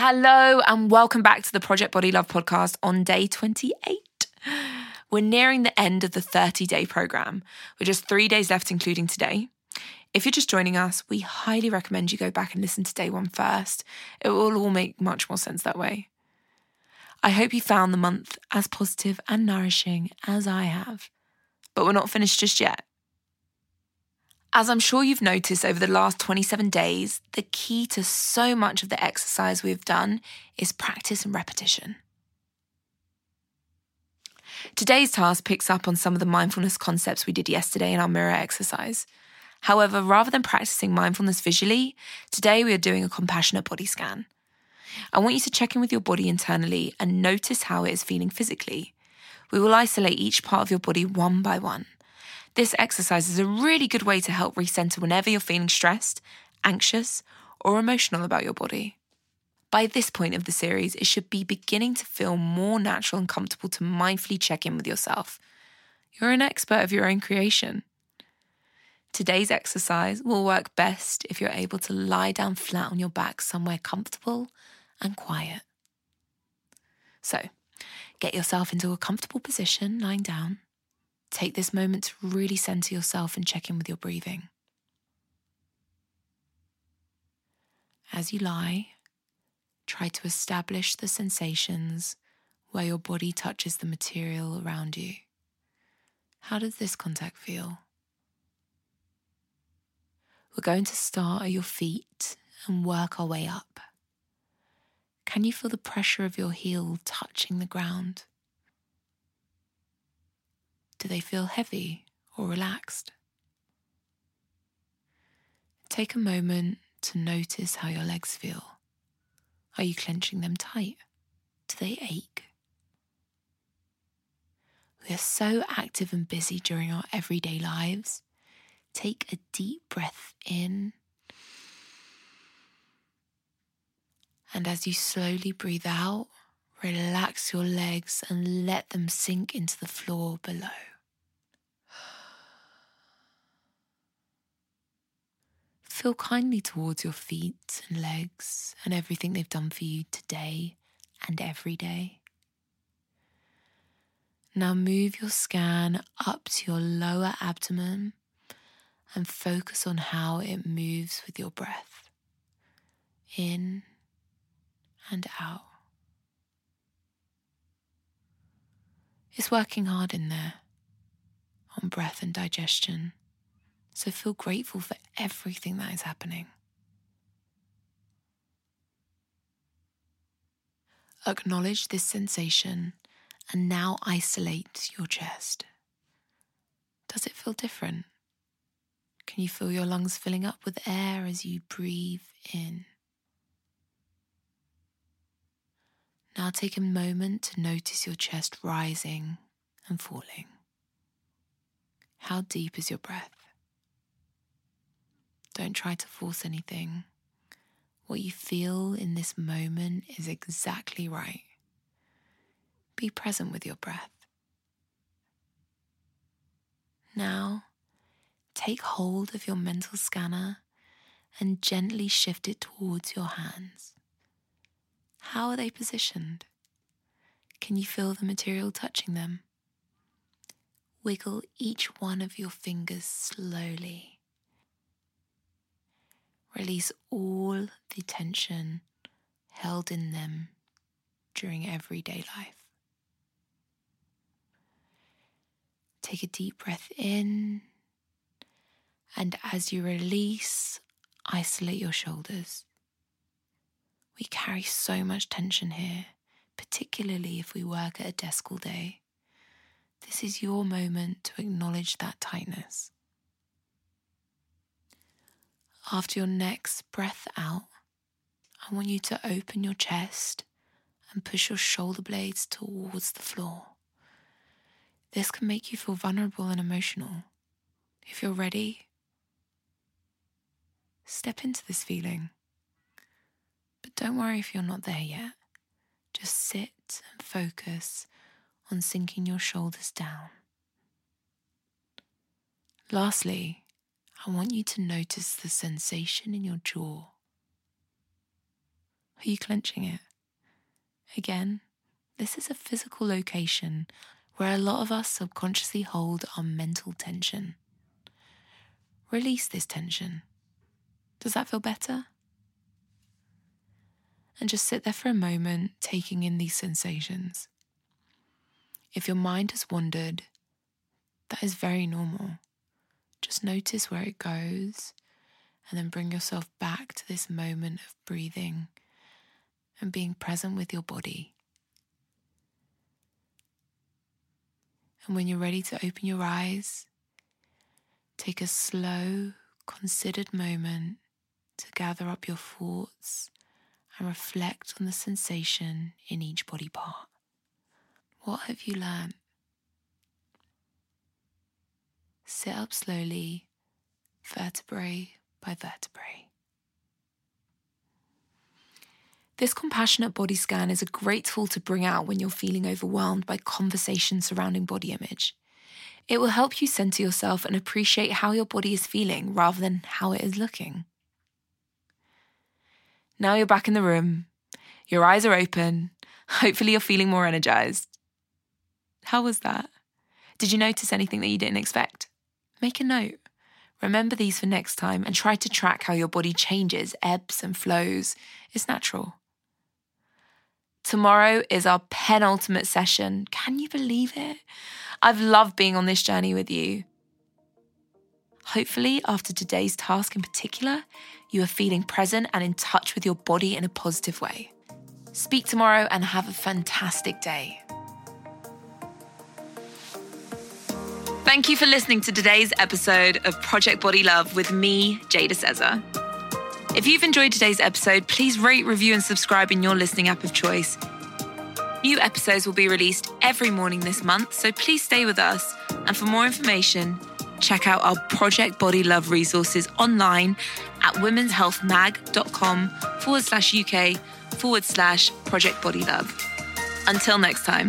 Hello, and welcome back to the Project Body Love podcast on day 28. We're nearing the end of the 30 day program. We're just three days left, including today. If you're just joining us, we highly recommend you go back and listen to day one first. It will all make much more sense that way. I hope you found the month as positive and nourishing as I have. But we're not finished just yet. As I'm sure you've noticed over the last 27 days, the key to so much of the exercise we've done is practice and repetition. Today's task picks up on some of the mindfulness concepts we did yesterday in our mirror exercise. However, rather than practicing mindfulness visually, today we are doing a compassionate body scan. I want you to check in with your body internally and notice how it is feeling physically. We will isolate each part of your body one by one. This exercise is a really good way to help recenter whenever you're feeling stressed, anxious, or emotional about your body. By this point of the series, it should be beginning to feel more natural and comfortable to mindfully check in with yourself. You're an expert of your own creation. Today's exercise will work best if you're able to lie down flat on your back somewhere comfortable and quiet. So, get yourself into a comfortable position lying down. Take this moment to really center yourself and check in with your breathing. As you lie, try to establish the sensations where your body touches the material around you. How does this contact feel? We're going to start at your feet and work our way up. Can you feel the pressure of your heel touching the ground? Do they feel heavy or relaxed? Take a moment to notice how your legs feel. Are you clenching them tight? Do they ache? We are so active and busy during our everyday lives. Take a deep breath in. And as you slowly breathe out, relax your legs and let them sink into the floor below. Feel kindly towards your feet and legs and everything they've done for you today and every day. Now move your scan up to your lower abdomen and focus on how it moves with your breath in and out. It's working hard in there on breath and digestion. So feel grateful for everything that is happening. Acknowledge this sensation and now isolate your chest. Does it feel different? Can you feel your lungs filling up with air as you breathe in? Now take a moment to notice your chest rising and falling. How deep is your breath? Don't try to force anything. What you feel in this moment is exactly right. Be present with your breath. Now, take hold of your mental scanner and gently shift it towards your hands. How are they positioned? Can you feel the material touching them? Wiggle each one of your fingers slowly. Release all the tension held in them during everyday life. Take a deep breath in, and as you release, isolate your shoulders. We carry so much tension here, particularly if we work at a desk all day. This is your moment to acknowledge that tightness. After your next breath out, I want you to open your chest and push your shoulder blades towards the floor. This can make you feel vulnerable and emotional. If you're ready, step into this feeling. But don't worry if you're not there yet. Just sit and focus on sinking your shoulders down. Lastly, I want you to notice the sensation in your jaw. Are you clenching it? Again, this is a physical location where a lot of us subconsciously hold our mental tension. Release this tension. Does that feel better? And just sit there for a moment, taking in these sensations. If your mind has wandered, that is very normal. Just notice where it goes and then bring yourself back to this moment of breathing and being present with your body. And when you're ready to open your eyes, take a slow, considered moment to gather up your thoughts and reflect on the sensation in each body part. What have you learned? Sit up slowly, vertebrae by vertebrae. This compassionate body scan is a great tool to bring out when you're feeling overwhelmed by conversations surrounding body image. It will help you center yourself and appreciate how your body is feeling rather than how it is looking. Now you're back in the room, your eyes are open, hopefully, you're feeling more energized. How was that? Did you notice anything that you didn't expect? Make a note. Remember these for next time and try to track how your body changes, ebbs and flows. It's natural. Tomorrow is our penultimate session. Can you believe it? I've loved being on this journey with you. Hopefully, after today's task in particular, you are feeling present and in touch with your body in a positive way. Speak tomorrow and have a fantastic day. Thank you for listening to today's episode of Project Body Love with me, Jada Sezer. If you've enjoyed today's episode, please rate, review, and subscribe in your listening app of choice. New episodes will be released every morning this month, so please stay with us. And for more information, check out our Project Body Love resources online at womenshealthmag.com forward slash UK forward slash Project Body Love. Until next time.